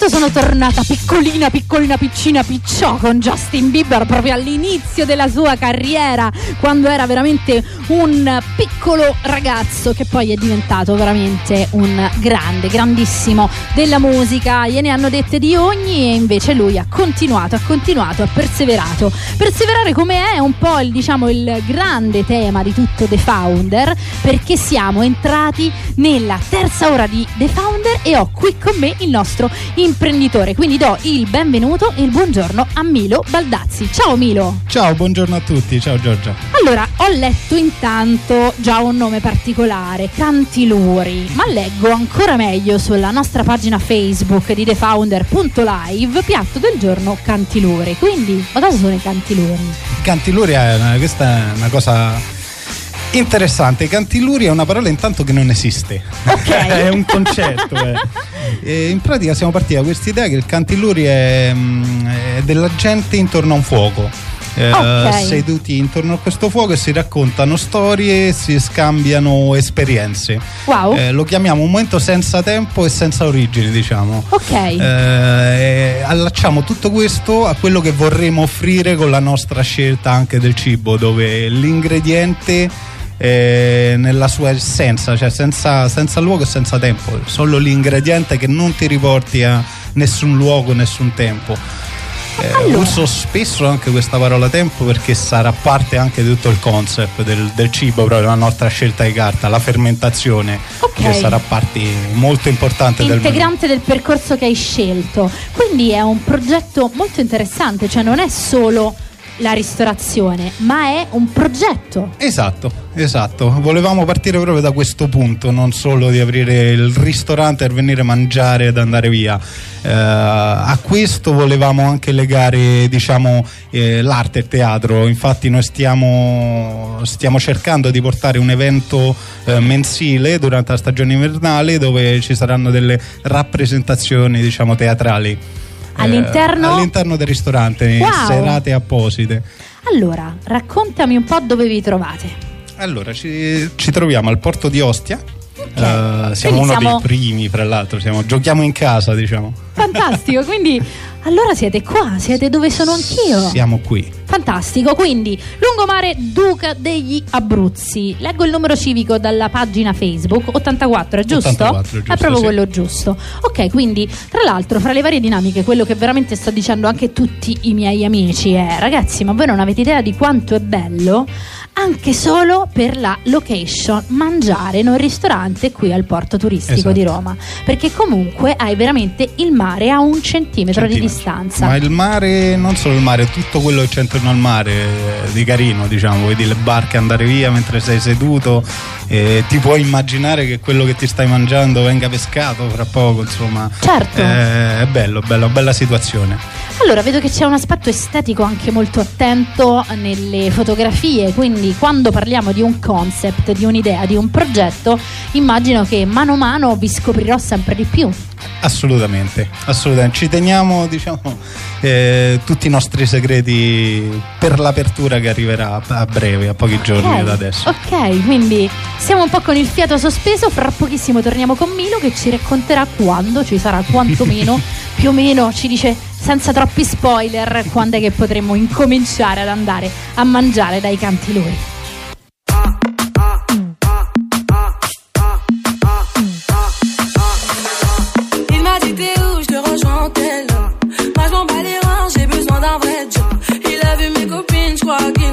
intanto sono tornata piccolina, piccolina, piccina, picciò con Justin Bieber proprio all'inizio della sua carriera, quando era veramente un piccolo ragazzo che poi è diventato veramente un grande, grandissimo della musica. Gliene hanno dette di ogni e invece lui ha continuato, ha continuato, ha perseverato. Perseverare come è un po' il, diciamo, il grande tema di tutto The Founder, perché siamo entrati nella terza ora di The Founder e ho qui con me il nostro imprenditore. Quindi do il benvenuto e il buongiorno a Milo Baldazzi. Ciao Milo. Ciao, buongiorno a tutti. Ciao Giorgia. Allora, ho letto intanto già un nome particolare, Cantiluri, ma leggo ancora meglio sulla nostra pagina Facebook di thefounder.live piatto del giorno Cantiluri. Quindi, ma cosa sono i Cantiluri? Cantiluri è una, questa è una cosa Interessante, cantiluri è una parola intanto che non esiste, okay. è un concetto. Eh. in pratica siamo partiti da questa idea che il cantilluri è, mm, è della gente intorno a un fuoco. Eh, okay. seduti intorno a questo fuoco e si raccontano storie, si scambiano esperienze. Wow. Eh, lo chiamiamo un momento senza tempo e senza origini, diciamo. Ok. Eh, allacciamo tutto questo a quello che vorremmo offrire con la nostra scelta anche del cibo, dove l'ingrediente eh, nella sua essenza, cioè senza, senza luogo e senza tempo, solo l'ingrediente che non ti riporti a nessun luogo, nessun tempo. Eh, allora. Uso spesso anche questa parola tempo perché sarà parte anche di tutto il concept del, del cibo, proprio la nostra scelta di carta, la fermentazione, okay. che sarà parte molto importante Integrante del Integrante del percorso che hai scelto. Quindi è un progetto molto interessante, cioè non è solo la ristorazione, ma è un progetto. Esatto, esatto. Volevamo partire proprio da questo punto, non solo di aprire il ristorante per venire a mangiare ed andare via. Eh, a questo volevamo anche legare diciamo, eh, l'arte e il teatro. Infatti noi stiamo, stiamo cercando di portare un evento eh, mensile durante la stagione invernale dove ci saranno delle rappresentazioni diciamo, teatrali. All'interno? Eh, all'interno del ristorante, wow. serate apposite. Allora, raccontami un po' dove vi trovate. Allora, ci, ci troviamo al porto di Ostia. Okay. Uh, siamo quindi uno siamo... dei primi, fra l'altro, siamo, giochiamo in casa, diciamo. Fantastico, quindi allora siete qua, siete dove sono anch'io. Siamo qui. Fantastico, quindi lungomare Duca degli Abruzzi. Leggo il numero civico dalla pagina Facebook 84, è giusto? 84, giusto è proprio sì. quello giusto. Ok, quindi tra l'altro fra le varie dinamiche quello che veramente sto dicendo anche tutti i miei amici è ragazzi, ma voi non avete idea di quanto è bello anche solo per la location mangiare in un ristorante qui al porto turistico esatto. di Roma perché comunque hai veramente il mare a un centimetro, centimetro, di distanza. Ma il mare non solo il mare tutto quello che c'è intorno al mare eh, di carino diciamo vedi le barche andare via mentre sei seduto e ti puoi immaginare che quello che ti stai mangiando venga pescato fra poco insomma. Certo. Eh, è bello bello bella situazione allora, vedo che c'è un aspetto estetico anche molto attento nelle fotografie, quindi quando parliamo di un concept, di un'idea, di un progetto, immagino che mano a mano vi scoprirò sempre di più. Assolutamente, assolutamente. Ci teniamo, diciamo, eh, tutti i nostri segreti per l'apertura che arriverà a breve, a pochi okay. giorni da adesso. Ok, quindi siamo un po' con il fiato sospeso, fra pochissimo torniamo con Milo che ci racconterà quando ci sarà quantomeno, più o meno ci dice senza troppi spoiler quando è che potremo incominciare ad andare a mangiare dai canti lui. Il m'a dit t'es où, je te rejoins tel Moi je m'en bats les j'ai besoin d'un vrai job. Il a vu mes copines, je crois qu'il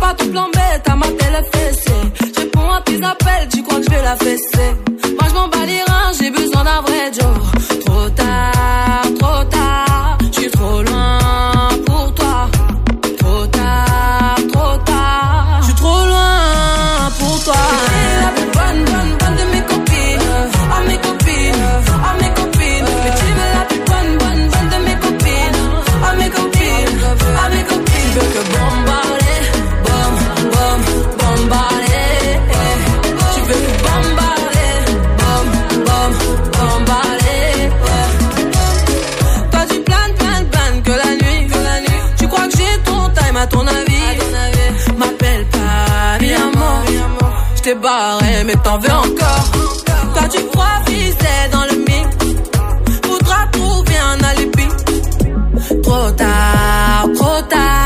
pas tout plan bête, à ma télé fessée. Je réponds à tes appels, tu crois que je vais la fesser. Moi je m'en bats les reins, j'ai besoin d'un vrai job t'es barré, mais t'en veux encore. Quand tu crois viser dans le mythe, faudra trouver un alibi. Trop tard, trop tard.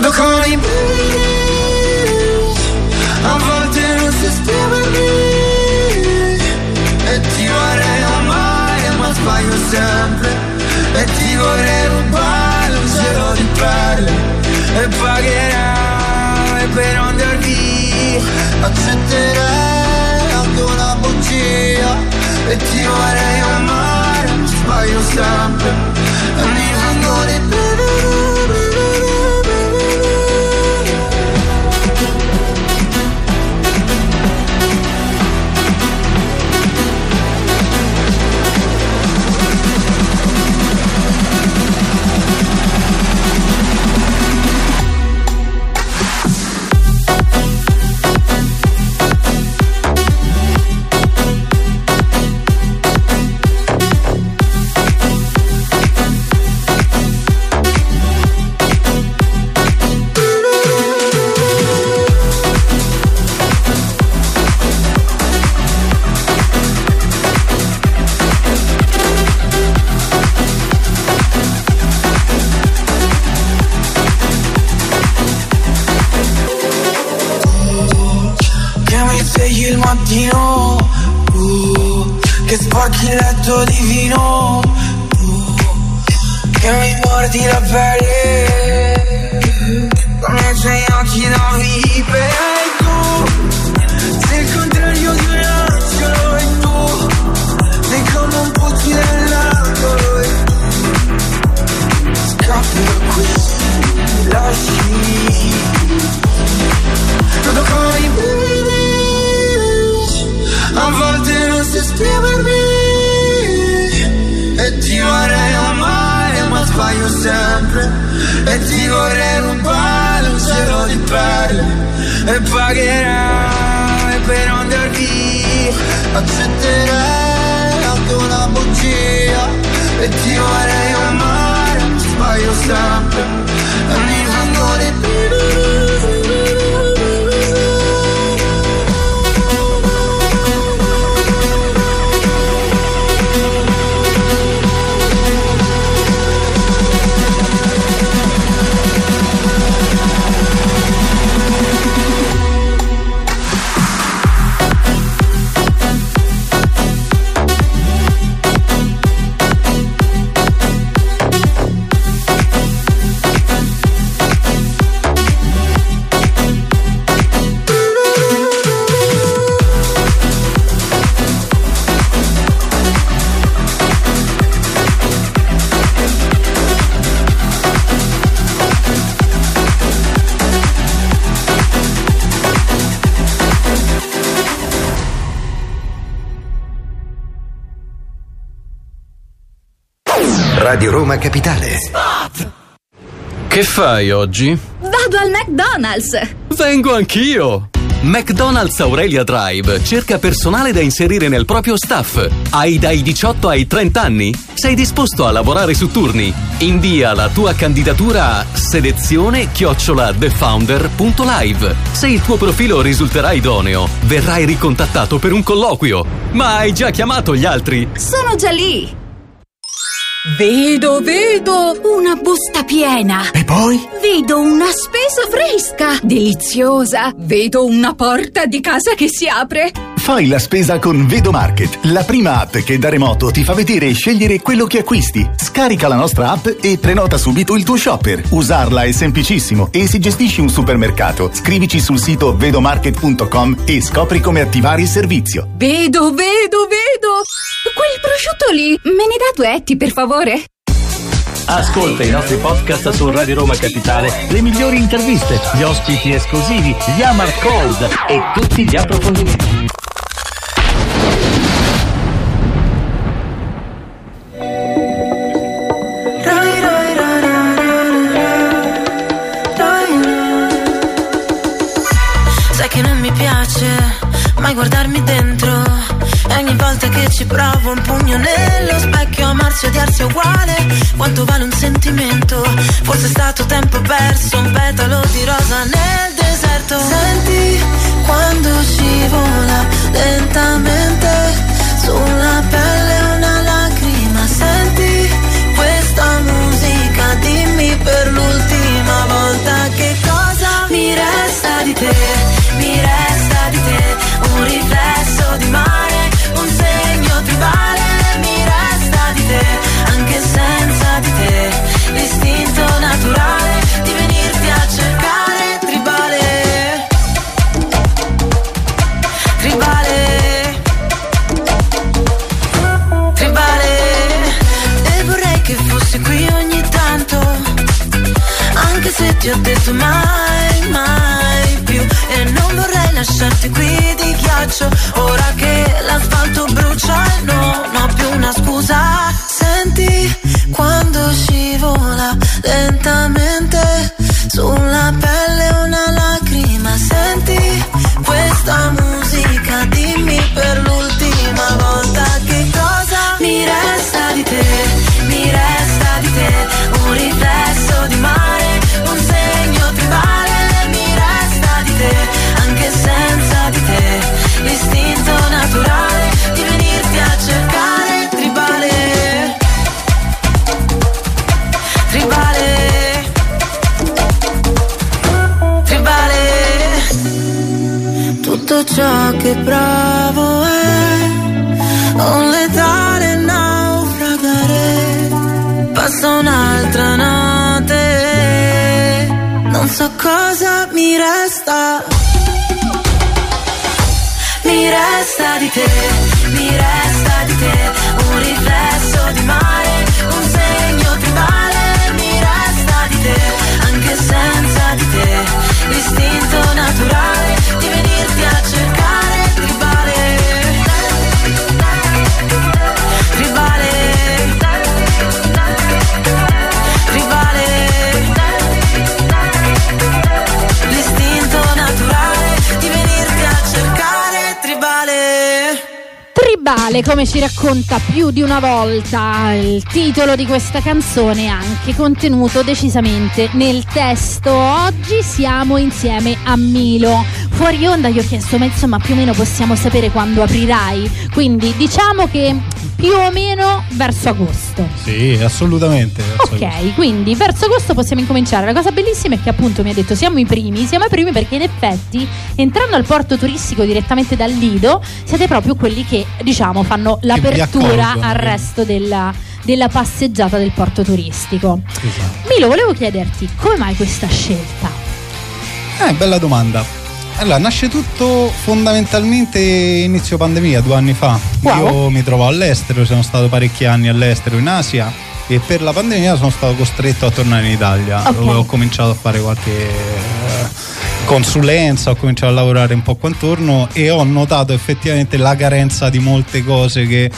Noto con i A volte non si spiega esprimermi E ti vorrei amare ma sbaglio sempre. E ti vorrei rubare un cielo di perle E pagherai per andar via. Accetterai anche una bugia. E ti vorrei amare ma sbaglio sempre. E mi vengo di più. Radio Roma Capitale. Che fai oggi? Vado al McDonald's! Vengo anch'io! McDonald's Aurelia Drive cerca personale da inserire nel proprio staff. Hai dai 18 ai 30 anni? Sei disposto a lavorare su turni? Invia la tua candidatura a selezione chiocciola thefounder.live. Se il tuo profilo risulterà idoneo, verrai ricontattato per un colloquio. Ma hai già chiamato gli altri? Sono già lì! Vedo, vedo una busta piena. E poi? Vedo una spesa fresca, deliziosa. Vedo una porta di casa che si apre. Fai la spesa con Vedo Market, la prima app che da remoto ti fa vedere e scegliere quello che acquisti. Scarica la nostra app e prenota subito il tuo shopper. Usarla è semplicissimo e se gestisci un supermercato, scrivici sul sito vedomarket.com e scopri come attivare il servizio. Vedo, vedo, vedo. Quel prosciutto lì, me ne dà due etti, per favore? Ascolta i nostri podcast su Radio Roma Capitale, le migliori interviste, gli ospiti esclusivi, gli Amar Cold e tutti gli approfondimenti. Mai guardarmi dentro. Ogni volta che ci provo un pugno nello specchio Amarsi e odiarsi è uguale. Quanto vale un sentimento? Forse è stato tempo perso Un petalo di rosa nel deserto. Senti quando scivola lentamente Sulla pelle una lacrima. Senti questa musica Dimmi per l'ultima volta Che cosa mi resta di te Mi resta di te. Un riflesso Ti ho detto mai, mai più E non vorrei lasciarti qui di ghiaccio. Ora che che provo è un letale naufragare. Passa un'altra notte, non so cosa mi resta. Mi resta di te, mi resta di te, un riflesso di mare, un segno tribale. Mi resta di te, anche senza di te, l'istinto naturale di venirti a cercare Tribale, come ci racconta più di una volta il titolo di questa canzone, anche contenuto decisamente nel testo. Oggi siamo insieme a Milo. Fuori onda gli ho chiesto, ma insomma più o meno possiamo sapere quando aprirai. Quindi diciamo che più o meno verso agosto. Sì, assolutamente. Ok, quindi verso agosto possiamo incominciare. La cosa bellissima è che appunto mi ha detto siamo i primi, siamo i primi perché in effetti entrando al porto turistico direttamente dal Lido siete proprio quelli che diciamo fanno l'apertura al resto della, della passeggiata del porto turistico. Esatto. Milo, volevo chiederti come mai questa scelta? Eh, bella domanda. Allora, nasce tutto fondamentalmente inizio pandemia, due anni fa. Wow. Io mi trovo all'estero, sono stato parecchi anni all'estero in Asia e per la pandemia sono stato costretto a tornare in Italia. Ok. Dove ho cominciato a fare qualche eh, consulenza, ho cominciato a lavorare un po' qua intorno e ho notato effettivamente la carenza di molte cose che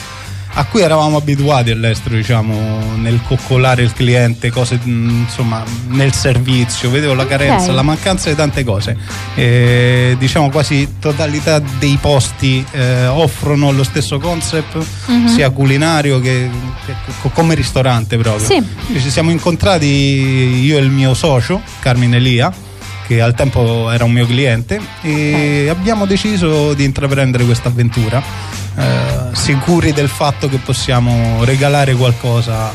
a cui eravamo abituati all'estero, diciamo, nel coccolare il cliente, cose insomma nel servizio, vedevo la carenza, la mancanza di tante cose. E, diciamo quasi totalità dei posti eh, offrono lo stesso concept, Mhm. sia culinario che, che- co- come ristorante proprio. Sì. Ci siamo incontrati io e il mio socio, Carmine Elia, che al tempo era un mio cliente, e abbiamo deciso di intraprendere questa avventura, eh, sicuri del fatto che possiamo regalare qualcosa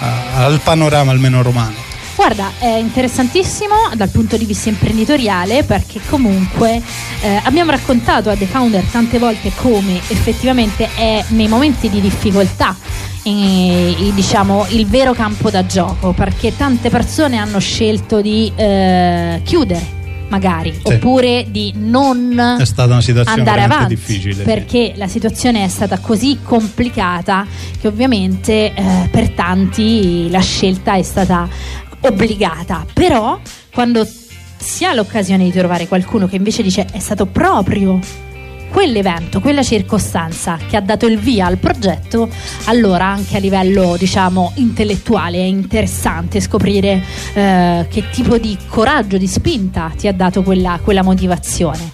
a- al panorama almeno romano. Guarda, è interessantissimo dal punto di vista imprenditoriale perché comunque eh, abbiamo raccontato a The Founder tante volte come effettivamente è nei momenti di difficoltà eh, diciamo il vero campo da gioco perché tante persone hanno scelto di eh, chiudere magari Sì. oppure di non andare avanti difficile, perché la situazione è stata così complicata che ovviamente eh, per tanti la scelta è stata obbligata però quando si ha l'occasione di trovare qualcuno che invece dice è stato proprio quell'evento, quella circostanza che ha dato il via al progetto, allora anche a livello diciamo intellettuale è interessante scoprire eh, che tipo di coraggio, di spinta ti ha dato quella, quella motivazione.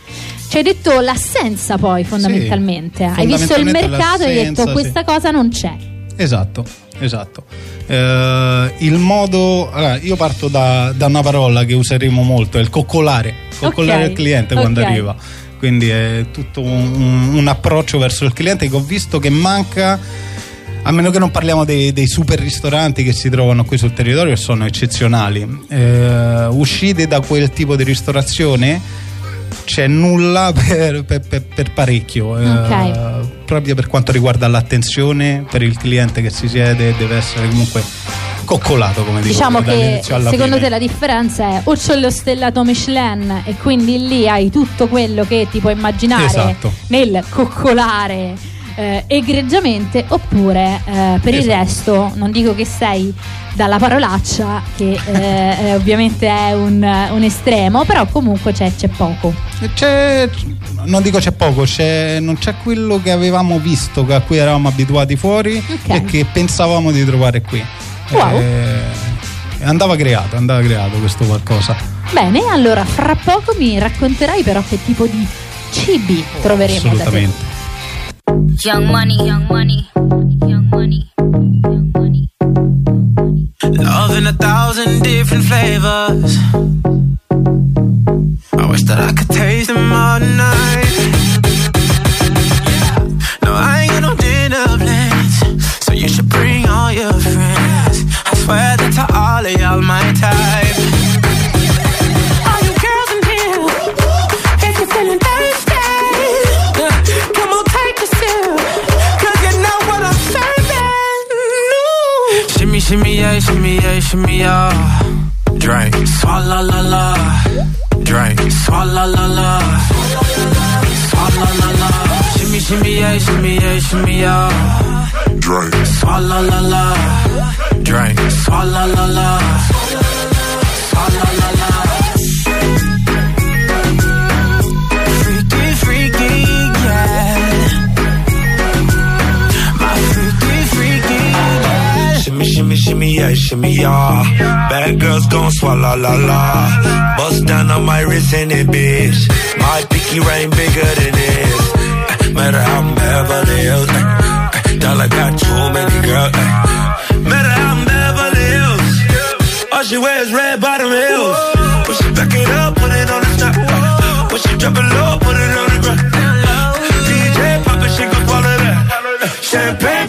Ci hai detto l'assenza poi fondamentalmente, hai visto il fondamentalmente mercato e hai detto questa cosa non c'è. Esatto, esatto. Eh, il modo. allora, io parto da, da una parola che useremo molto, è il coccolare. Coccolare Ok, il cliente quando ok. arriva. Quindi è tutto un, un- approccio verso il cliente che ho visto che manca. A meno che non parliamo dei, dei super ristoranti che si trovano qui sul territorio, che sono eccezionali. Eh, uscite da quel tipo di ristorazione c'è nulla per, per- per- per parecchio. eh, Ok. proprio per quanto riguarda l'attenzione per il cliente che si siede, deve essere comunque coccolato, come dico. Diciamo che dall'inizio alla secondo fine. te la differenza è o c'è lo stellato Michelin e quindi lì hai tutto quello che ti puoi immaginare Esatto. nel coccolare eh, egregiamente oppure eh, per il Esatto. resto non dico che sei dalla parolaccia che eh, eh, ovviamente è un, un estremo però comunque c'è, c'è poco C'è, non dico c'è poco, c'è- non c'è quello che avevamo visto, a cui eravamo abituati fuori Ok. e che pensavamo di trovare qui. Wow. Eh, andava creato, andava creato questo qualcosa. bene allora fra poco mi racconterai però che tipo di cibi troveremo da te Assolutamente. Young money, young money, young money, young money. Love in a thousand different flavors. I wish that I could taste them all night. Shimmy, yeah, shimmy, yeah, shimmy, yeah. Drink, swalla la la. Drink, swalla la la. Swalla la la. Shimmy, shimmy, yeah, shimmy, yeah, shimmy, yeah. Drink, swalla la la. Drink, swalla la la. Swalla la la. Shimmy, shimmy, yeah, shimmy, yeah. Bad girls gon' swallow la la. Bust down on my wrist and it, bitch. My pinky ring bigger than this. Uh, Matter how I'm Beverly Hills. uh, Dollar got too many girls. uh, Matter how I'm Beverly Hills. All she wears red bottom heels. When she back it up, put it on the top. uh, When she drop it low, put it on the ground. DJ pop it, she gon' swallow that. Champagne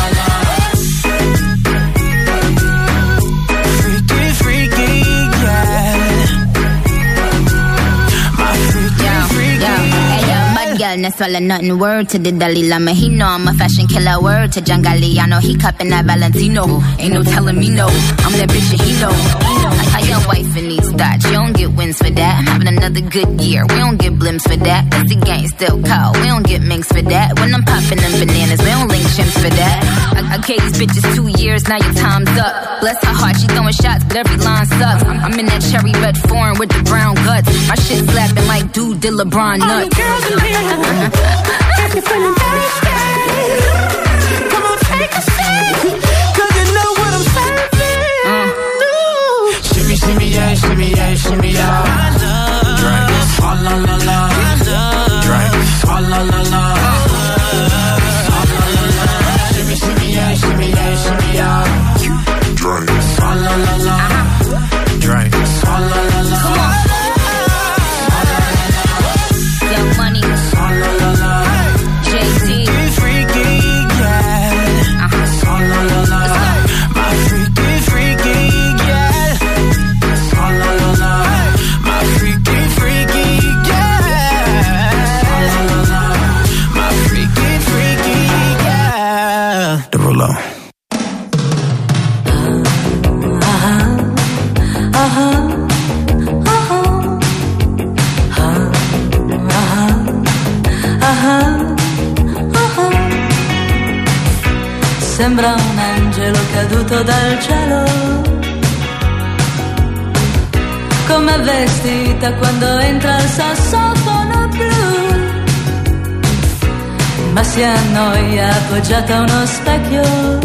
All or nothing. Word to the Dalai Lama. He know I'm a fashion killer. Word to John Galliano. He cupping that Valentino. Ain't no telling me no. I'm that bitch and he know. Your wife in these thoughts. You don't get wins for that. I'm having another good year. We don't get blimps for that. Cause the gang still cold. We don't get minks for that. When I'm popping them bananas, we don't link chimps for that. I, I gave these bitches two years. Now your time's up. Bless her heart. She throwing shots, but every line sucks. I'm, I'm in that cherry red foreign with the brown guts. My shit slapping like dude did LeBron All you nuts. girls in here, if you're feeling thirsty, come on, take a sip. Drink. Swalla la la la. La la. La la. Shimmy, shimmy, yeah, shimmy, yeah, shimmy, yeah. Drink. Swalla la la. Drink. Vestita quando entra il sassofono blu. Ma si annoia appoggiata a uno specchio.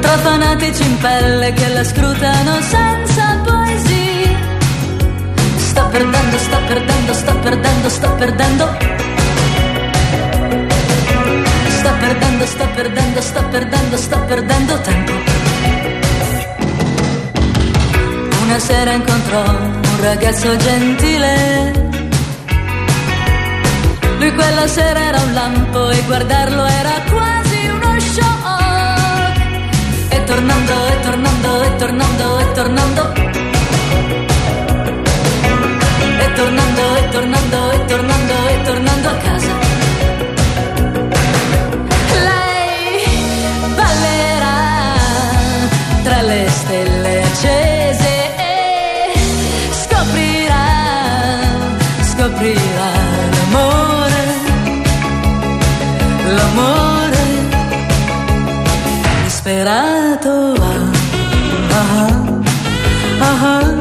Tra fanatici in pelle che la scrutano senza poesia. Sta perdendo, sta perdendo, sta perdendo, sta perdendo. Sta perdendo, sta perdendo, sta perdendo, sta perdendo tempo. Una sera incontrò un ragazzo gentile. Lui quella sera era un lampo e guardarlo era quasi uno shock. E tornando, e tornando, e tornando, e tornando. E tornando, e tornando, e tornando, e tornando a casa. stato ah, ah, ah,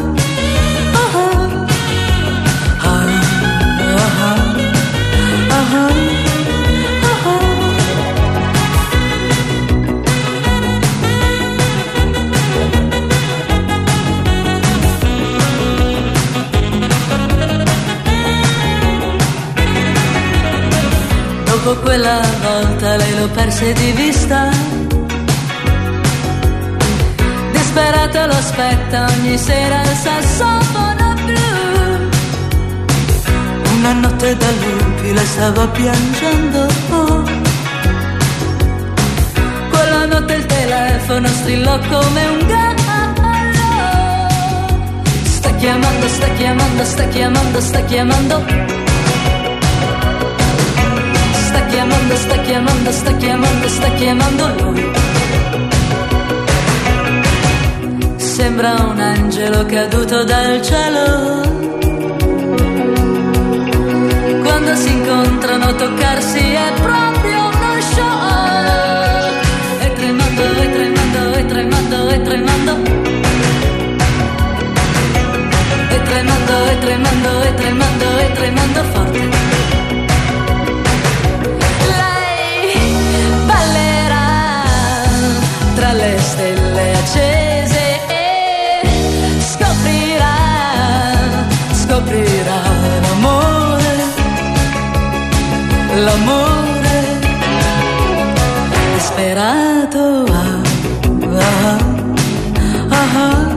Dopo quella volta lei lo perse di vista. Disperata lo aspetta ogni sera il sassofono blu. Una notte da lupi le stava piangendo. Quella notte il telefono strillò come un gallo. Sta chiamando, sta chiamando, sta chiamando, sta chiamando. Sta chiamando, sta chiamando, sta chiamando, sta chiamando lui. Sembra un angelo caduto dal cielo. Quando si incontrano toccarsi è proprio uno shock. E tremando, e tremando, e tremando, e tremando. E tremando, e tremando, e tremando, e tremando forte. Lei ballerà tra le stelle l'amore disperato. Ah, ah, ah,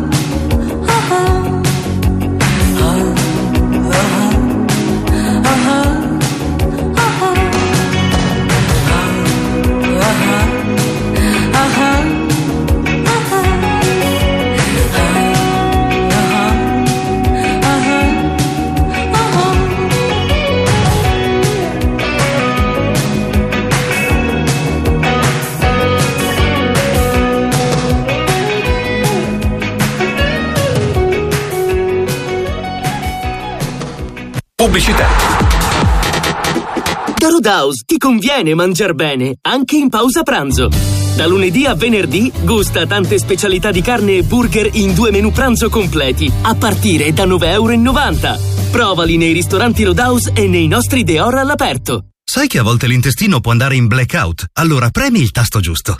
Roadhouse ti conviene mangiar bene, anche in pausa pranzo. Da lunedì a venerdì gusta tante specialità di carne e burger in due menù pranzo completi, a partire da 9,90 euro. Provali nei ristoranti Roadhouse e nei nostri Deor all'aperto. Sai che a volte l'intestino può andare in blackout? Allora premi il tasto giusto.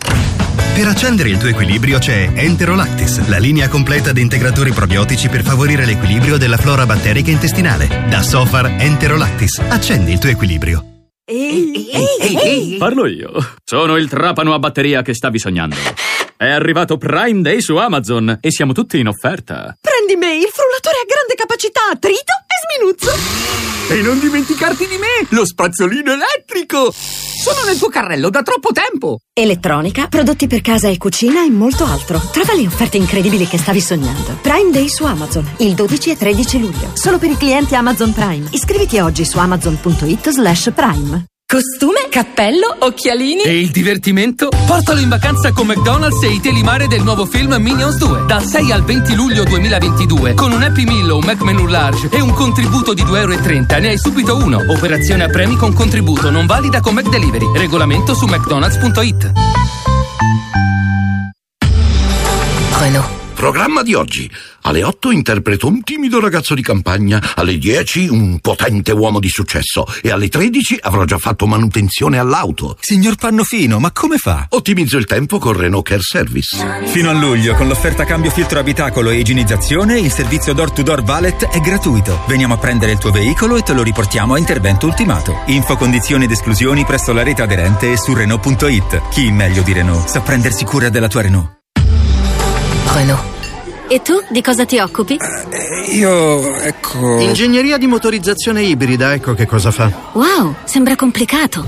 Per accendere il tuo equilibrio c'è Enterolactis, la linea completa di integratori probiotici per favorire l'equilibrio della flora batterica intestinale. Da Sofar Enterolactis, accendi il tuo equilibrio. Ehi, ehi, ehi, Parlo io. Sono il trapano a batteria che stavi sognando. È arrivato Prime Day su Amazon e siamo tutti in offerta. Prendi me, il frullatore a grande capacità, trito e sminuzzo. E non dimenticarti di me, lo spazzolino elettrico. Sono nel tuo carrello da troppo tempo. Elettronica, prodotti per casa e cucina e molto altro. Trova le offerte incredibili che stavi sognando. Prime Day su Amazon, il 12 e 13 luglio. Solo per i clienti Amazon Prime. Iscriviti oggi su amazon.it slash prime. Costume, cappello, occhialini. E il divertimento? Portalo in vacanza con McDonald's e i telimare del nuovo film Minions 2. Dal 6 al 20 luglio 2022. Con un Happy Meal o un McMenu Large e un contributo di 2,30 euro. Ne hai subito uno. Operazione a premi con contributo non valida con McDelivery. Regolamento su mcdonalds.it. Renault. Programma di oggi. Alle 8 interpreto un timido ragazzo di campagna, alle 10 un potente uomo di successo e alle 13 avrò già fatto manutenzione all'auto. Signor Pannofino, ma come fa? Ottimizzo il tempo con Renault Care Service. Fino a luglio, con l'offerta cambio filtro abitacolo e igienizzazione, il servizio door to door valet è gratuito. Veniamo a prendere il tuo veicolo e te lo riportiamo a intervento ultimato. Info condizioni ed esclusioni presso la rete aderente e su Renault.it. Chi meglio di Renault sa prendersi cura della tua Renault. Renault. E tu di cosa ti occupi? Io, ecco. Ingegneria di motorizzazione ibrida, ecco che cosa fa. Wow, sembra complicato.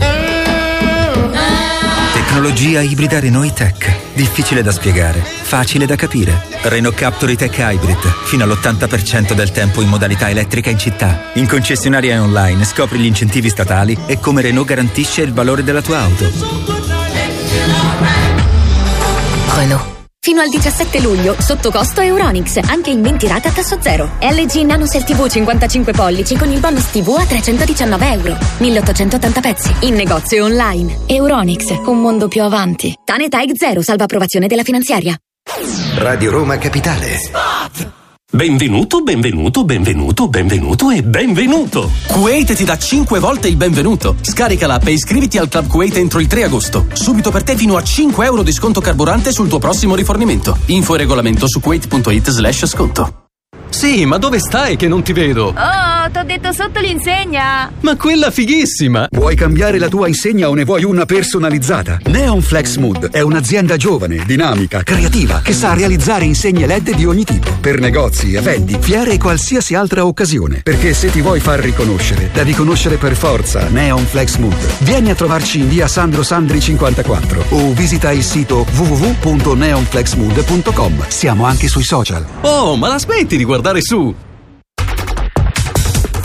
Tecnologia ibrida Renault e-Tech. Difficile da spiegare, facile da capire. Renault Capture Tech Hybrid. Fino all'80% del tempo in modalità elettrica in città. In concessionaria e online scopri gli incentivi statali e come Renault garantisce il valore della tua auto. Renault. Fino al 17 luglio, sotto costo Euronix, anche in 20 rate a tasso zero. LG NanoCell TV 55 pollici con il bonus TV a 319 euro. 1880 pezzi. In negozio e online. Euronix, un mondo più avanti. Tane Tag Zero, salva approvazione della finanziaria. Radio Roma Capitale. Benvenuto, benvenuto, benvenuto, benvenuto e benvenuto! Kuwait ti dà 5 volte il benvenuto. Scarica l'app e iscriviti al Club Kuwait entro il 3 agosto. Subito per te fino a 5 euro di sconto carburante sul tuo prossimo rifornimento. Info e regolamento su kuwait.it slash sconto. Sì, ma dove stai che non ti vedo? T'ho detto sotto l'insegna. Ma quella fighissima! Vuoi cambiare la tua insegna o ne vuoi una personalizzata? Neon Flex Mood è un'azienda giovane, dinamica, creativa che sa realizzare insegne LED di ogni tipo per negozi, eventi, fiere e qualsiasi altra occasione. Perché se ti vuoi far riconoscere, devi conoscere per forza Neon Flex Mood. Vieni a trovarci in via Sandro Sandri 54 o visita il sito www.neonflexmood.com. Siamo anche sui social. Oh, ma la smetti di guardare su!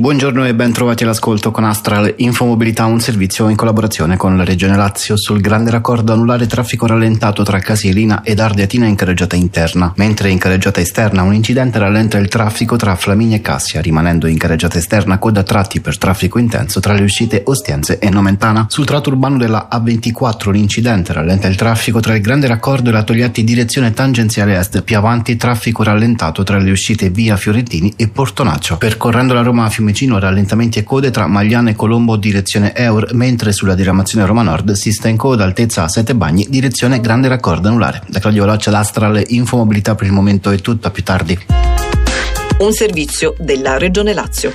Buongiorno e ben trovati all'ascolto con Astral Infomobilità, un servizio in collaborazione con la Regione Lazio sul grande raccordo anulare traffico rallentato tra Casilina ed Ardeatina in carreggiata interna, mentre in carreggiata esterna un incidente rallenta il traffico tra Flaminia e Cassia, rimanendo in carreggiata esterna coda tratti per traffico intenso tra le uscite Ostiense e Nomentana. Sul tratto urbano della A24 un incidente rallenta il traffico tra il grande raccordo e la Togliatti direzione tangenziale est, più avanti traffico rallentato tra le uscite via Fiorentini e Portonaccio. Percorrendo la Roma a Fiumicino rallentamenti e code tra Magliana e Colombo direzione Eur, mentre sulla diramazione Roma Nord si sta in coda altezza a Sette Bagni direzione Grande Raccordo Anulare. Da Claudio Veloce l'Astral Infomobilità per il momento è tutto, a più tardi. Un servizio della Regione Lazio.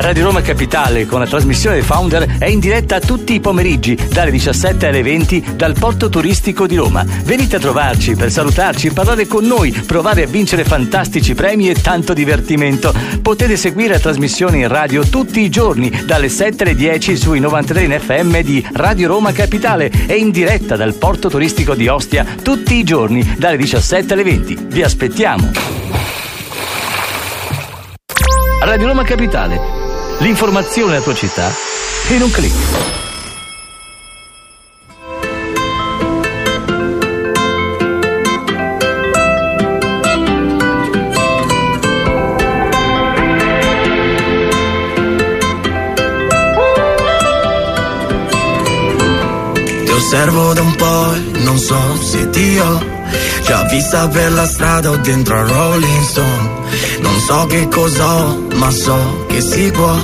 Radio Roma Capitale con la trasmissione Founder è in diretta tutti i pomeriggi dalle 17 alle 20 dal porto turistico di Roma. Venite a trovarci per salutarci, parlare con noi, provare a vincere fantastici premi e tanto divertimento. Potete seguire la trasmissione in radio tutti i giorni dalle 7 alle 10 sui 93 in FM di Radio Roma Capitale e in diretta dal porto turistico di Ostia tutti i giorni dalle 17 alle 20. Vi aspettiamo. Radio Roma Capitale l'informazione alla tua città in un clic. osservo da un po' non so se ti ho già vista per la strada o dentro a Rolling Stone non so che cos'ho, ma so che si può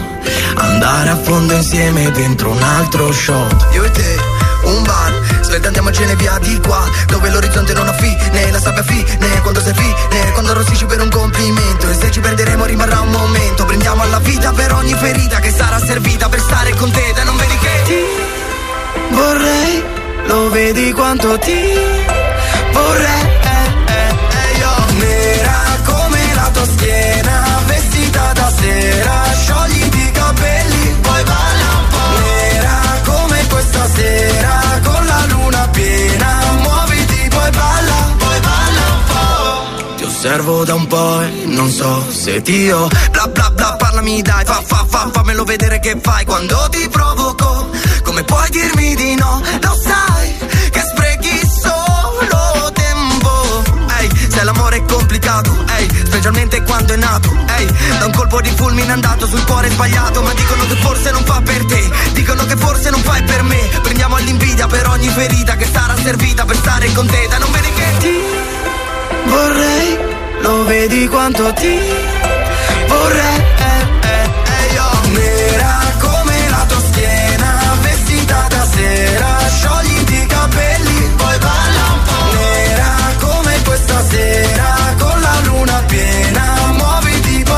andare a fondo insieme dentro un altro shot. Io e te, un bar, svelta andiamocene via di qua, dove l'orizzonte non ha fine, la sabbia fine, quando sei fine, quando arrossisci per un complimento. E se ci perderemo rimarrà un momento, prendiamo alla vita per ogni ferita che sarà servita per stare con te, e non vedi che ti vorrei, lo vedi quanto ti vorrei. Da sera, sciogliti i capelli, poi balla un po'. Nera come questa sera, con la luna piena, muoviti, poi balla, poi balla un po'. Ti osservo da un po' e non so se ti ho Bla bla bla parlami dai fa fa fa fammelo vedere che fai quando ti provoco Come puoi dirmi di no? Lo sai che sprechi solo tempo Ehi, se l'amore è complicato Ehi, specialmente quando è nato Ehi, da un colpo di fulmine andato sul cuore sbagliato Ma dicono che forse non fa per te Dicono che forse non fai per me Prendiamo all'invidia per ogni ferita Che sarà servita per stare con te Dai non vedi che ti vorrei, lo vedi quanto ti vorrei. eh, eh, eh, io. Nera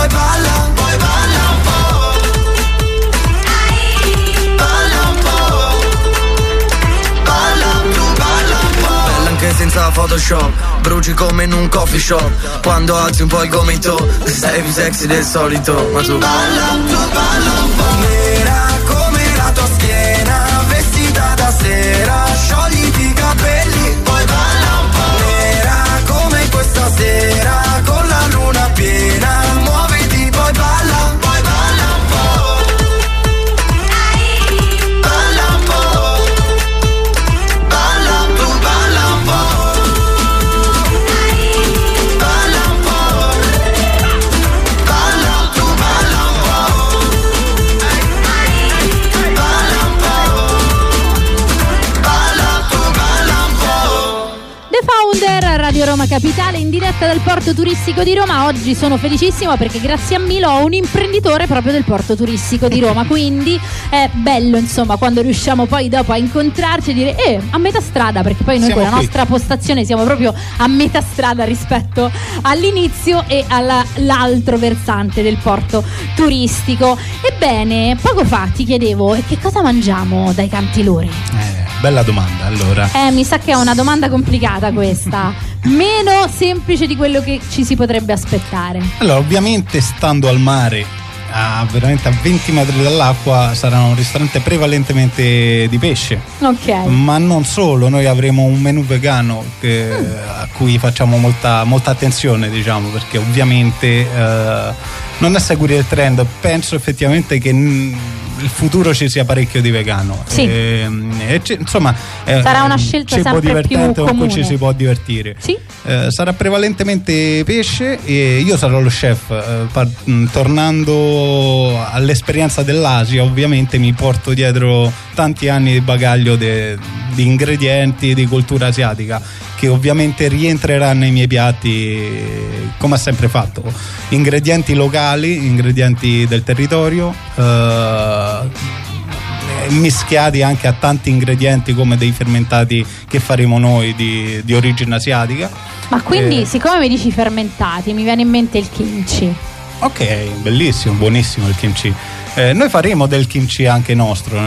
poi balla, poi balla un po'. Balla un po'. Balla, tu balla un po'. Bella anche senza Photoshop Bruci come in un coffee shop Quando alzi un po' il gomito Sei più sexy del solito Ma tu Balla, tu balla un po' Roma Capitale, in diretta dal porto turistico di Roma. Oggi sono felicissima perché grazie a Milo ho un imprenditore proprio del porto turistico di Roma. Quindi è bello, insomma, quando riusciamo poi dopo a incontrarci e dire, eh, a metà strada, perché poi noi Siamo con la qui. nostra postazione siamo proprio a metà strada rispetto all'inizio e all'altro versante del porto turistico. Ebbene, poco fa ti chiedevo, e che cosa mangiamo dai Cantiluri? Bella domanda, allora. Eh, mi sa che è una domanda complicata questa. Meno semplice di quello che ci si potrebbe aspettare. Allora, ovviamente stando al mare, a veramente a 20 metri dall'acqua, sarà un ristorante prevalentemente di pesce. Ok. Ma non solo, noi avremo un menù vegano che- a cui facciamo molta, molta attenzione, diciamo, perché ovviamente eh, non è seguire il trend, penso effettivamente che mm, il futuro ci sia parecchio di vegano. Sì. Ehm, e ci- insomma, è Sarà una scelta cibo sempre più divertente con cui ci si può divertire. Sì. Eh, sarà prevalentemente pesce e io sarò lo chef. eh, par- mh, tornando all'esperienza dell'Asia, ovviamente mi porto dietro tanti anni di bagaglio de- di ingredienti di cultura asiatica che ovviamente rientreranno nei miei piatti eh, come ha sempre fatto. Ingredienti locali, ingredienti del territorio. eh, mischiati anche a tanti ingredienti come dei fermentati che faremo noi di, di origine asiatica. Ma quindi, Eh. siccome mi dici fermentati, mi viene in mente il kimchi. Ok, bellissimo, buonissimo il kimchi. Eh, noi faremo del kimchi anche nostro.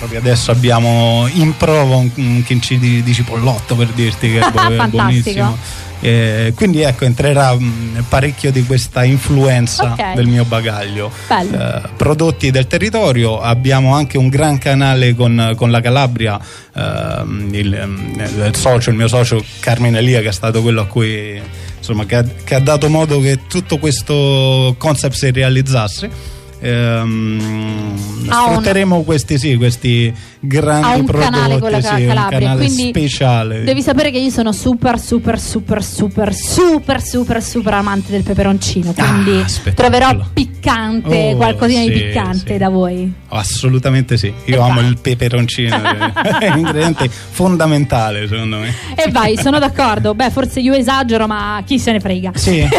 Eh, proprio adesso abbiamo in prova un, un kimchi di, di cipollotto per dirti che è, bu- è Fantastico. buonissimo. Eh, quindi ecco, entrerà mh, parecchio di questa influenza Ok. del mio bagaglio. Eh, prodotti del territorio, abbiamo anche un gran canale con, con la Calabria, ehm, il, ehm, il socio, il mio socio Carmine Elia che è stato quello a cui insomma che ha, che ha dato modo che tutto questo concept si realizzasse. Ehm, Ha un- sfrutteremo questi sì, questi grandi prodotti, canale con la sì, Calabria, quindi speciale. Devi sapere che io sono super, super, super, super, super, super, super amante del peperoncino. Quindi troverò piccante, Ah, Oh, qualcosina di sì, piccante sì. da voi. Assolutamente sì, io amo il peperoncino, è un ingrediente fondamentale secondo me. E vai, sono d'accordo. Beh, forse io esagero, ma chi se ne frega. Sì.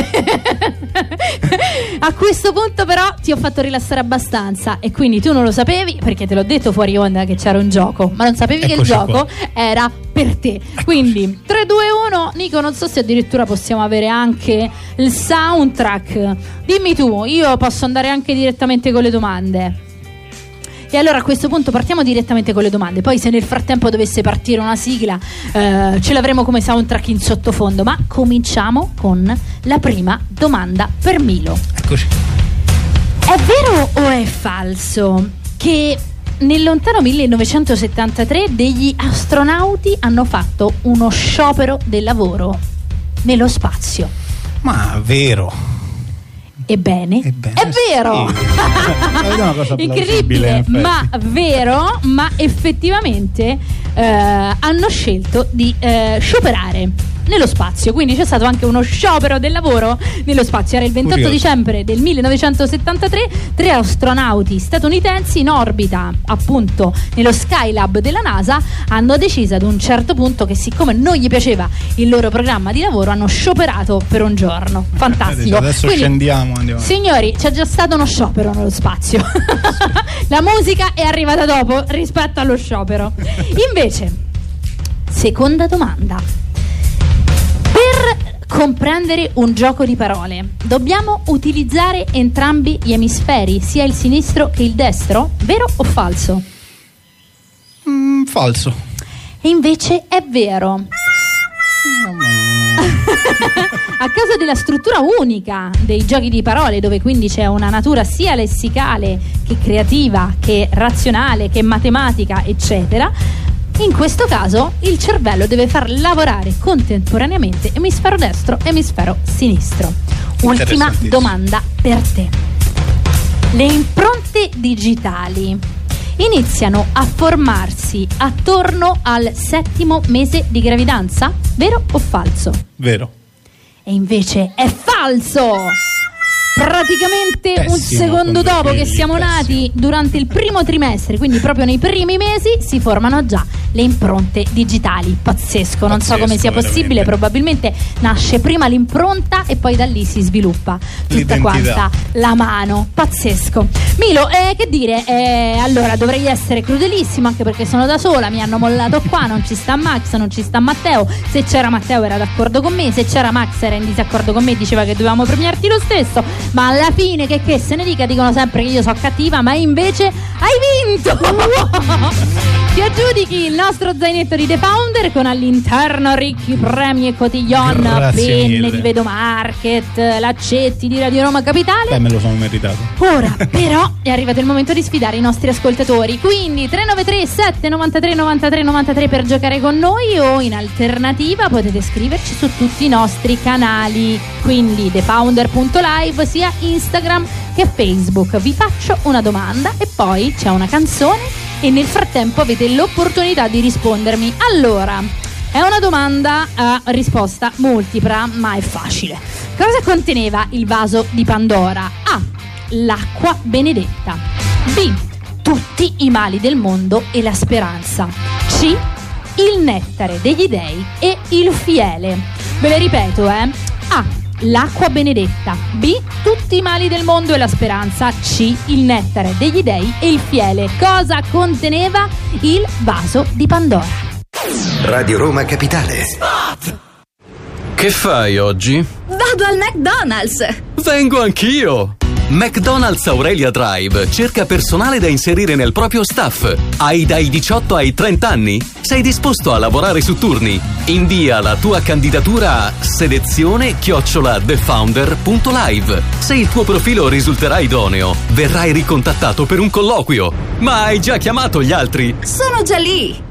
A questo punto, però, ti ho fatto rilassare abbastanza. E quindi tu non lo sapevi, perché te l'ho detto fuori onda che c'era un gioco, ma non sapevi che il Eccoci gioco qua. era per te. Quindi 3, 2, 1. Nico, non so se addirittura possiamo avere anche il soundtrack. Dimmi tu, io posso andare anche direttamente con le domande. E allora a questo punto partiamo direttamente con le domande. Poi, se nel frattempo dovesse partire una sigla, eh, ce l'avremo come soundtrack in sottofondo. Ma cominciamo con la prima domanda per Milo. Eccoci. È vero o è falso che nel lontano 1973 degli astronauti hanno fatto uno sciopero del lavoro nello spazio? Ma vero. Ebbene, è vero! È una cosa plausibile, in Incredibile, ma vero, ma effettivamente eh, hanno scelto di eh, scioperare nello spazio, quindi c'è stato anche uno sciopero del lavoro nello spazio. Era il 28 Curioso. dicembre del 1973, tre astronauti statunitensi in orbita, appunto nello Skylab della NASA, hanno deciso ad un certo punto che siccome non gli piaceva il loro programma di lavoro, hanno scioperato per un giorno. Fantastico. Adesso Quindi, scendiamo, andiamo. Signori, c'è già stato uno sciopero nello spazio. La musica è arrivata dopo rispetto allo sciopero. Invece, seconda domanda. Per comprendere un gioco di parole, dobbiamo utilizzare entrambi gli emisferi, sia il sinistro che il destro? Vero o falso? Mm, falso. E invece è vero. A causa della struttura unica dei giochi di parole, dove quindi c'è una natura sia lessicale che creativa, che razionale, che matematica, eccetera, in questo caso il cervello deve far lavorare contemporaneamente emisfero destro e emisfero sinistro. Ultima domanda per te. Le impronte digitali iniziano a formarsi attorno al settimo mese di gravidanza? Vero o falso? Vero. E invece è falso! Praticamente un Pessimo secondo con due dopo che siamo nati, durante il primo trimestre, quindi proprio nei primi mesi, si formano già le impronte digitali. Pazzesco, non so Pazzesco, come sia possibile, veramente. probabilmente nasce prima l'impronta e poi da lì si sviluppa tutta L'identità. quanta la mano. Pazzesco. Milo, eh, che dire? Eh, allora dovrei essere crudelissimo anche perché sono da sola, mi hanno mollato qua, non ci sta Max, non ci sta Matteo. Se c'era Matteo era d'accordo con me, se c'era Max era in disaccordo con me, diceva che dovevamo premiarti lo stesso. Ma alla fine, che, che se ne dica, dicono sempre che io sono cattiva, ma invece hai vinto! Ti aggiudichi il nostro zainetto di The Founder con all'interno ricchi premi e cotillon, Grazie penne mille. di Vedo Market, laccetti di Radio Roma Capitale. Beh, me lo sono meritato. Ora però è arrivato il momento di sfidare i nostri ascoltatori. Quindi 393 793 93 93 per giocare con noi o in alternativa potete scriverci su tutti i nostri canali. Quindi thefounder.live sia Instagram che Facebook. Vi faccio una domanda e poi c'è una canzone e nel frattempo avete l'opportunità di rispondermi. Allora, è una domanda a risposta multipla, ma è facile. Cosa conteneva il vaso di Pandora? A. L'acqua benedetta. B. Tutti i mali del mondo e la speranza. C. Il nettare degli dei e il fiele. Ve le ripeto, eh. A. L'acqua benedetta. B. Tutti i mali del mondo e la speranza. C. Il nettare degli dei e il fiele. Cosa conteneva il vaso di Pandora? Radio Roma Capitale. Che fai oggi? Vado al McDonald's! Vengo anch'io! McDonald's Aurelia Drive cerca personale da inserire nel proprio staff. Hai dai 18 ai 30 anni? Sei disposto a lavorare su turni? Invia la tua candidatura a selezione thefounder.live. Se il tuo profilo risulterà idoneo, verrai ricontattato per un colloquio. Ma hai già chiamato gli altri? Sono già lì!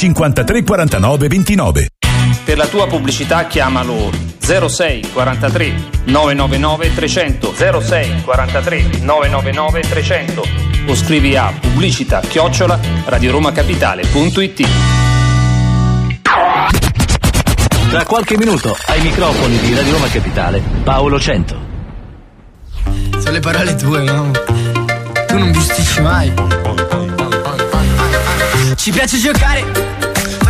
53 49 29. Per la tua pubblicità chiamalo 06 43 999 300 06 43 999 300 o scrivi a pubblicità chiocciola radioromacapitale.it Tra qualche minuto ai microfoni di Radio Roma Capitale Paolo Cento. Sono le parole tue, mamma. Tu non bisticci mai. Ci piace giocare.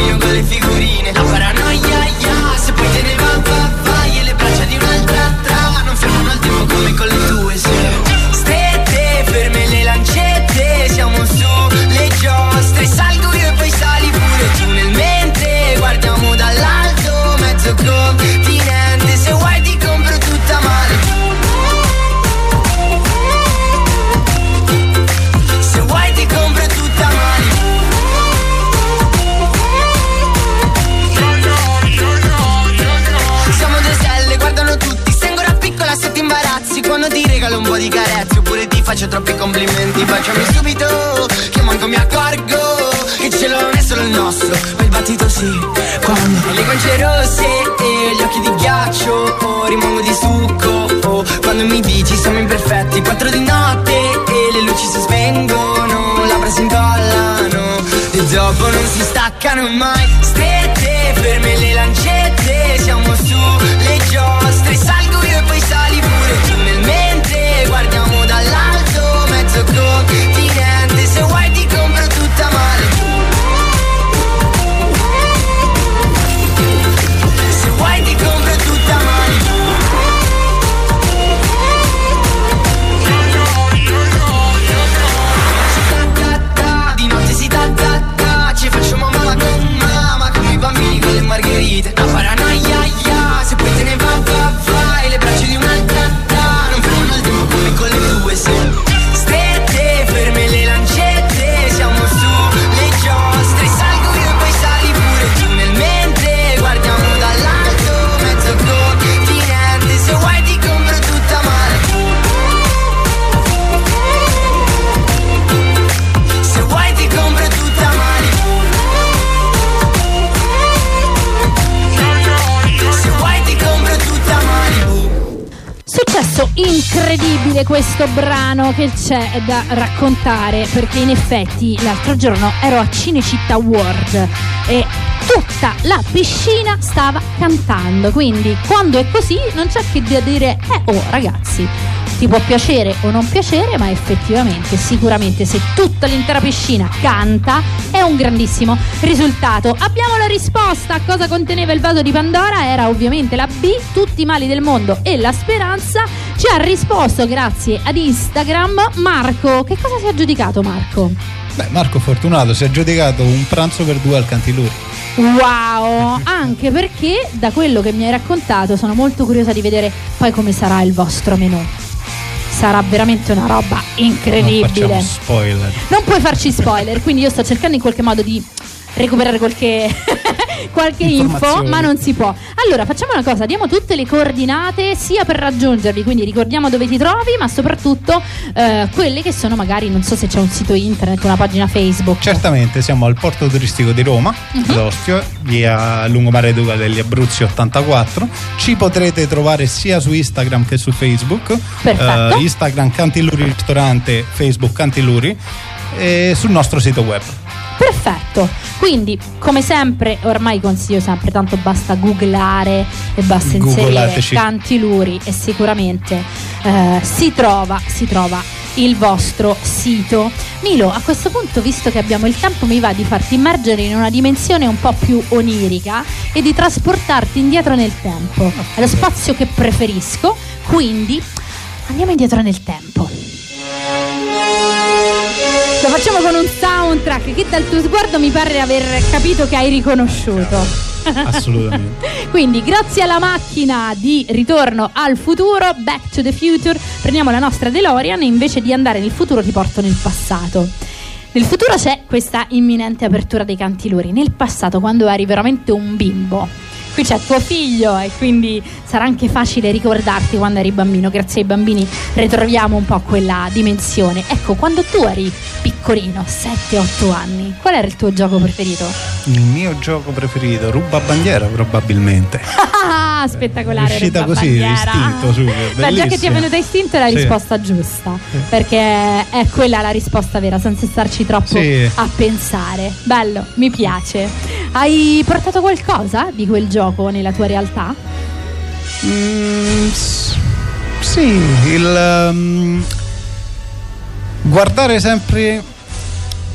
Amo come un bambino troppi complimenti Baciami subito Che manco mi accorgo Che il cielo non è solo il nostro. Ma il battito sì Quando le guance rosse E gli occhi di ghiaccio oh, Rimango di succo. Oh, Quando mi dici siamo imperfetti Quattro di notte E le luci si spengono Labbra si incollano E dopo non si staccano mai. Strette, ferme le lancette Siamo su questo brano che c'è da raccontare perché in effetti l'altro giorno ero a Cinecittà World e tutta la piscina stava cantando. Quindi quando è così non c'è che dire eh oh ragazzi ti può piacere o non piacere ma effettivamente sicuramente se tutta l'intera piscina canta è un grandissimo risultato abbiamo la risposta a cosa conteneva il vaso di Pandora era ovviamente la B tutti i mali del mondo e la speranza ci ha risposto grazie ad Instagram Marco che cosa si è aggiudicato Marco? Beh, Marco Fortunato si è aggiudicato un pranzo per due al Cantiluri. Wow, anche perché da quello che mi hai raccontato sono molto curiosa di vedere poi come sarà il vostro menù. Sarà veramente una roba Non incredibile. spoiler. Non puoi farci spoiler, quindi io sto cercando in qualche modo di recuperare qualche, qualche info, ma non si può. Allora, facciamo una cosa, diamo tutte le coordinate sia per raggiungervi, quindi ricordiamo dove ti trovi, ma soprattutto eh, quelle che sono magari, non so se c'è un sito internet, una pagina Facebook. Certamente siamo al porto turistico di Roma, Mhm. l'Ostio, via Lungomare Duca degli Abruzzi 84. Ci potrete trovare sia su Instagram che su Facebook. Perfetto. Eh, Instagram Cantiluri Ristorante, Facebook Cantiluri e sul nostro sito web. Perfetto, quindi come sempre, ormai consiglio sempre, tanto basta googlare e basta inserire Googlateci. Cantiluri e sicuramente eh, si trova, si trova il vostro sito. Milo, a questo punto, visto che abbiamo il tempo, mi va di farti immergere in una dimensione un po' più onirica e di trasportarti indietro nel tempo. È lo spazio che preferisco, quindi andiamo indietro nel tempo. Lo facciamo con un soundtrack che dal tuo sguardo mi pare aver capito che hai riconosciuto. Assolutamente. Quindi, grazie alla macchina di ritorno al futuro, Back to the Future, prendiamo la nostra DeLorean e invece di andare nel futuro ti porto nel passato. Nel futuro c'è questa imminente apertura dei cantiluri. Nel passato, quando eri veramente un bimbo, qui c'è tuo figlio e quindi sarà anche facile ricordarti quando eri bambino. Grazie ai bambini ritroviamo un po' quella dimensione. Ecco, quando tu eri piccolino, 7-8 anni, qual era il tuo gioco preferito? Il mio gioco preferito, ruba bandiera probabilmente. Ah, spettacolare. È uscita così, istinto, subito, Beh, già che ti è venuta istinto è la Sì. risposta giusta, perché è quella la risposta vera, senza starci troppo Sì. a pensare. Bello, mi piace. Hai portato qualcosa di quel gioco nella tua realtà? Mm, sì, il um, guardare sempre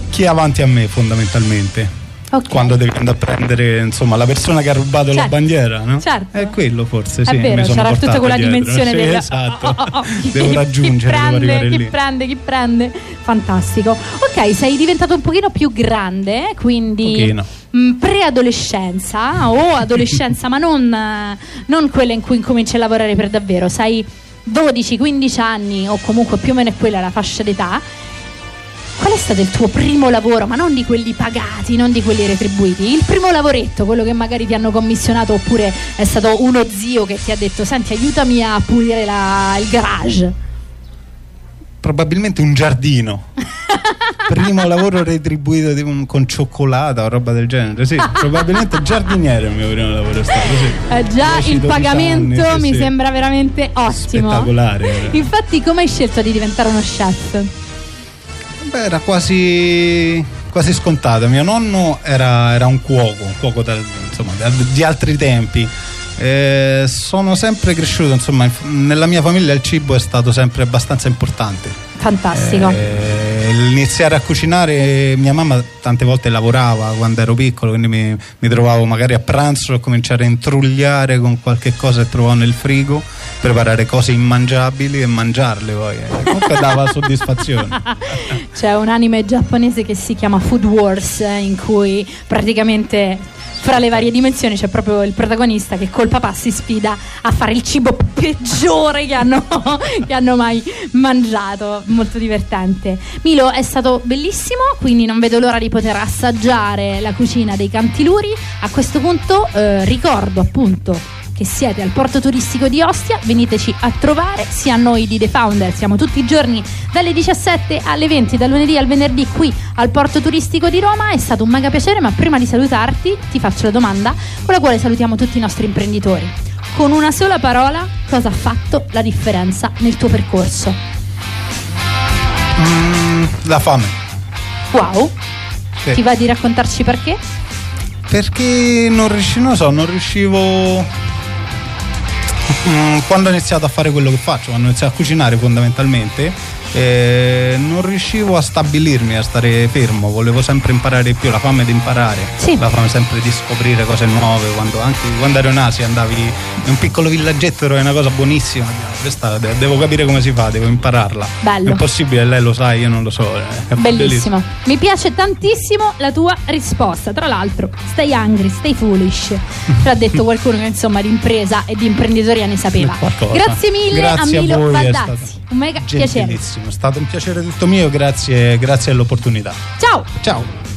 chi è avanti a me fondamentalmente. Ok. Quando devi andare a prendere insomma la persona che ha rubato la Certo, bandiera, no? certo. È quello forse, È sì. vero, mi sono c'era tutta quella dietro. dimensione Sì, del esatto. Oh, oh, oh, chi- Devo raggiungere, chi prende, chi lì. prende, chi prende. Fantastico. Ok, sei diventato un pochino più grande, quindi Pochino. mh, preadolescenza o adolescenza, ma non, eh, non quella in cui incominci a lavorare per davvero. Sei 12-15 anni o comunque più o meno è quella la fascia d'età. Qual è stato il tuo primo lavoro, ma non di quelli pagati, non di quelli retribuiti? Il primo lavoretto, quello che magari ti hanno commissionato oppure è stato uno zio che ti ha detto senti aiutami a pulire la- il garage. Probabilmente un giardino. Primo lavoro retribuito un- con cioccolata o roba del genere. Sì, probabilmente giardiniere il mio primo lavoro è stato. Sì. Eh, già 10, il 12 pagamento anni, mi sì. sembra veramente ottimo. Spettacolare. Infatti come hai scelto di diventare uno chef? Beh, era quasi, quasi scontato. Mio nonno era, era un cuoco, un cuoco dal- insomma, da- di altri tempi. Eh, sono sempre cresciuto, insomma, nella mia famiglia il cibo è stato sempre abbastanza importante. Fantastico. Eh, iniziare a cucinare, mia mamma tante volte lavorava quando ero piccolo, quindi mi, mi trovavo magari a pranzo a cominciare a intrugliare con qualche cosa che trovavo nel frigo, preparare cose immangiabili e mangiarle poi. Eh, comunque dava soddisfazione. C'è un anime giapponese che si chiama Food Wars eh, in cui praticamente fra le varie dimensioni c'è proprio il protagonista che col papà si sfida a fare il cibo peggiore che hanno, che hanno mai mangiato. Molto divertente. Milo è stato bellissimo, quindi non vedo l'ora di poter assaggiare la cucina dei Cantiluri. A questo punto eh, ricordo appunto che siete al porto turistico di Ostia, veniteci a trovare, sia noi di The Founder, siamo tutti i giorni dalle 17 alle 20, dal lunedì al venerdì qui al porto turistico di Roma, è stato un mega piacere, ma prima di salutarti ti faccio la domanda con la quale salutiamo tutti i nostri imprenditori. Con una sola parola, cosa ha fatto la differenza nel tuo percorso? Mm, la fame. Wow, Sì. ti va di raccontarci perché? Perché non riuscivo, non so, non riuscivo. Mm, Quando ho iniziato a fare quello che faccio, quando ho iniziato a cucinare fondamentalmente, eh, non riuscivo a stabilirmi, a stare fermo, volevo sempre imparare di più, la fame di imparare, la fame sempre di scoprire cose nuove, quando, anche quando ero in Asia andavi in un piccolo villaggetto era una cosa buonissima, questa de- devo capire come si fa, devo impararla. Bello. È impossibile, lei lo sa, io non lo so. eh, è Bellissimo. Mi piace tantissimo la tua risposta. Tra l'altro, stay hungry, stay foolish. Ce l'ha detto qualcuno che insomma di impresa e di imprenditoria ne sapeva. Qualcosa. Grazie mille Grazie a Milo Baldazzi. Un mega piacere. È stato un piacere tutto mio, grazie, grazie all'opportunità. Ciao. Ciao.